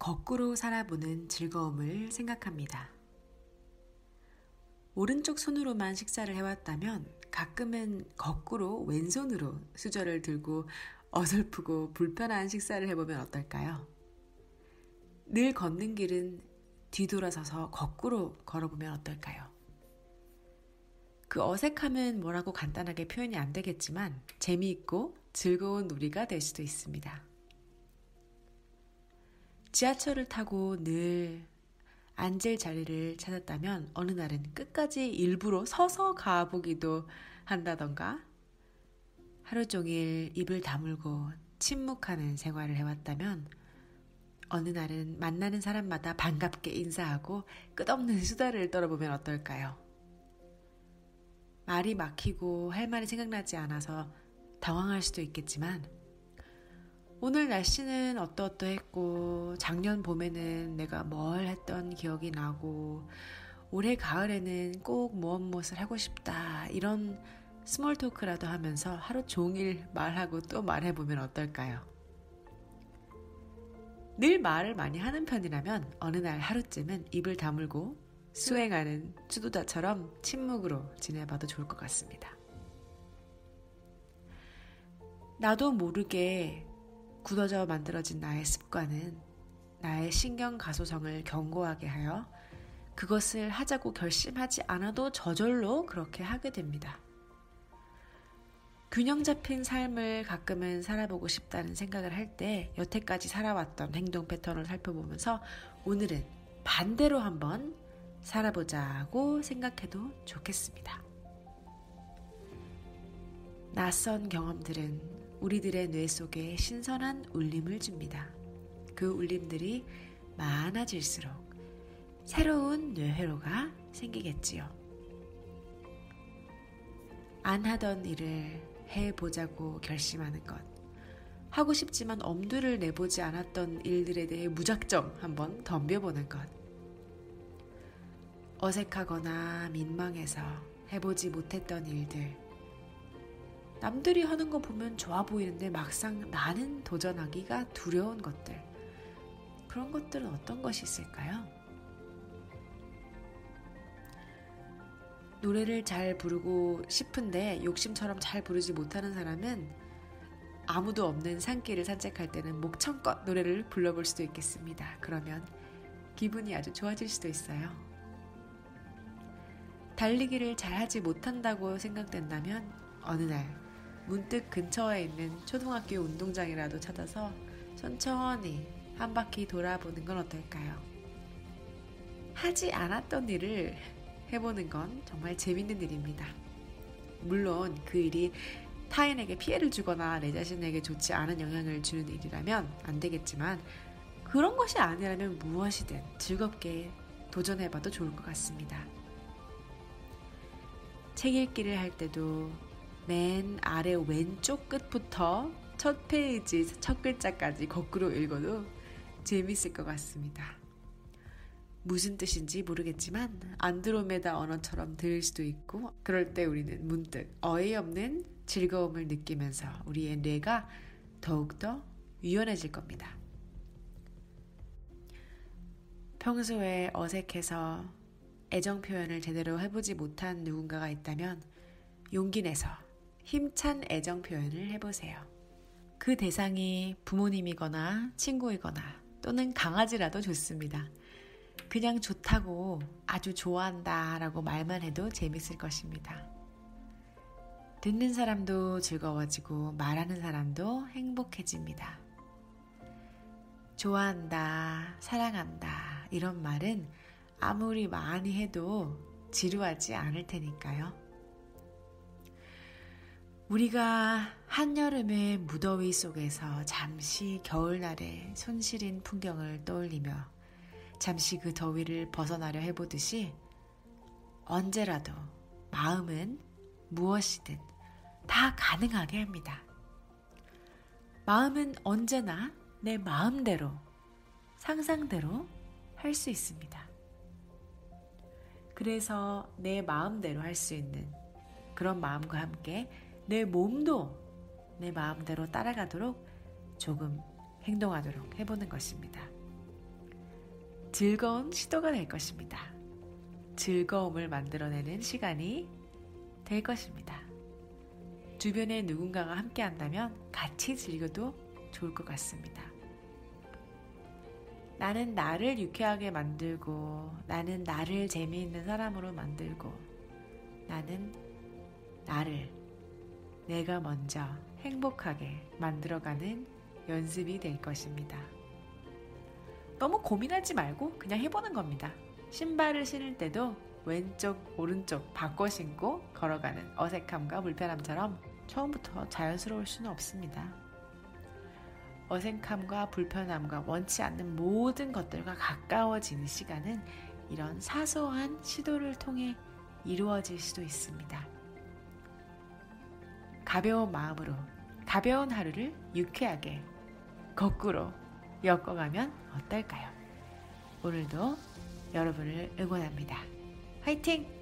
거꾸로 살아보는 즐거움을 생각합니다. 오른쪽 손으로만 식사를 해왔다면 가끔은 거꾸로 왼손으로 수저를 들고 어설프고 불편한 식사를 해보면 어떨까요? 늘 걷는 길은 뒤돌아서서 거꾸로 걸어보면 어떨까요? 그 어색함은 뭐라고 간단하게 표현이 안 되겠지만 재미있고 즐거운 놀이가 될 수도 있습니다. 지하철을 타고 늘 앉을 자리를 찾았다면 어느 날은 끝까지 일부러 서서 가보기도 한다던가 하루 종일 입을 다물고 침묵하는 생활을 해왔다면 어느 날은 만나는 사람마다 반갑게 인사하고 끝없는 수다를 떨어보면 어떨까요? 말이 막히고 할 말이 생각나지 않아서 당황할 수도 있겠지만 오늘 날씨는 어떠어떠했고 작년 봄에는 내가 뭘 했던 기억이 나고 올해 가을에는 꼭 무엇 무엇을 하고 싶다 이런 small talk라도 하면서 하루 종일 말하고 또 말해보면 어떨까요? 늘 말을 많이 하는 편이라면 어느 날 하루쯤은 입을 다물고 수행하는 수도자처럼 침묵으로 지내봐도 좋을 것 같습니다. 나도 모르게 굳어져 만들어진 나의 습관은 나의 신경 가소성을 견고하게 하여 그것을 하자고 결심하지 않아도 저절로 그렇게 하게 됩니다. 균형 잡힌 삶을 가끔은 살아보고 싶다는 생각을 할 때 여태까지 살아왔던 행동 패턴을 살펴보면서 오늘은 반대로 한번 살아보자고 생각해도 좋겠습니다. 낯선 경험들은 우리들의 뇌 속에 신선한 울림을 줍니다. 그 울림들이 많아질수록 새로운 뇌회로가 생기겠지요. 안 하던 일을 해보자고 결심하는 것. 하고 싶지만 엄두를 내보지 않았던 일들에 대해 무작정 한번 덤벼보는 것. 어색하거나 민망해서 해보지 못했던 일들. 남들이 하는 거 보면 좋아 보이는데 막상 나는 도전하기가 두려운 것들. 그런 것들은 어떤 것이 있을까요? 노래를 잘 부르고 싶은데 욕심처럼 잘 부르지 못하는 사람은 아무도 없는 산길을 산책할 때는 목청껏 노래를 불러볼 수도 있겠습니다. 그러면 기분이 아주 좋아질 수도 있어요. 달리기를 잘 하지 못한다고 생각된다면 어느 날 문득 근처에 있는 초등학교 운동장이라도 찾아서 천천히 한 바퀴 돌아보는 건 어떨까요? 하지 않았던 일을 해보는 건 정말 재밌는 일입니다. 물론 그 일이 타인에게 피해를 주거나 내 자신에게 좋지 않은 영향을 주는 일이라면 안 되겠지만 그런 것이 아니라면 무엇이든 즐겁게 도전해봐도 좋을 것 같습니다. 책 읽기를 할 때도 맨 아래 왼쪽 끝부터 첫 페이지 첫 글자까지 거꾸로 읽어도 재밌을 것 같습니다. 무슨 뜻인지 모르겠지만 안드로메다 언어처럼 들릴 수도 있고 그럴 때 우리는 문득 어이없는 즐거움을 느끼면서 우리의 뇌가 더욱더 유연해질 겁니다. 평소에 어색해서 애정 표현을 제대로 해보지 못한 누군가가 있다면 용기 내서 힘찬 애정 표현을 해보세요. 그 대상이 부모님이거나 친구이거나 또는 강아지라도 좋습니다. 그냥 좋다고 아주 좋아한다 라고 말만 해도 재밌을 것입니다. 듣는 사람도 즐거워지고 말하는 사람도 행복해집니다. 좋아한다, 사랑한다, 이런 말은 아무리 많이 해도 지루하지 않을 테니까요. 우리가 한여름의 무더위 속에서 잠시 겨울날의 손시린 풍경을 떠올리며 잠시 그 더위를 벗어나려 해보듯이 언제라도 마음은 무엇이든 다 가능하게 합니다. 마음은 언제나 내 마음대로, 상상대로 할 수 있습니다. 그래서 내 마음대로 할 수 있는 그런 마음과 함께 내 몸도 내 마음대로 따라가도록 조금 행동하도록 해보는 것입니다. 즐거운 시도가 될 것입니다. 즐거움을 만들어내는 시간이 될 것입니다. 주변에 누군가가 함께 한다면 같이 즐겨도 좋을 것 같습니다. 나는 나를 유쾌하게 만들고, 나는 나를 재미있는 사람으로 만들고, 나는 나를 내가 먼저 행복하게 만들어가는 연습이 될 것입니다. 너무 고민하지 말고 그냥 해보는 겁니다. 신발을 신을 때도 왼쪽, 오른쪽 바꿔 신고 걸어가는 어색함과 불편함처럼 처음부터 자연스러울 수는 없습니다. 어색함과 불편함과 원치 않는 모든 것들과 가까워지는 시간은 이런 사소한 시도를 통해 이루어질 수도 있습니다. 가벼운 마음으로 가벼운 하루를 유쾌하게 거꾸로 엮어가면 어떨까요? 오늘도 여러분을 응원합니다. 화이팅!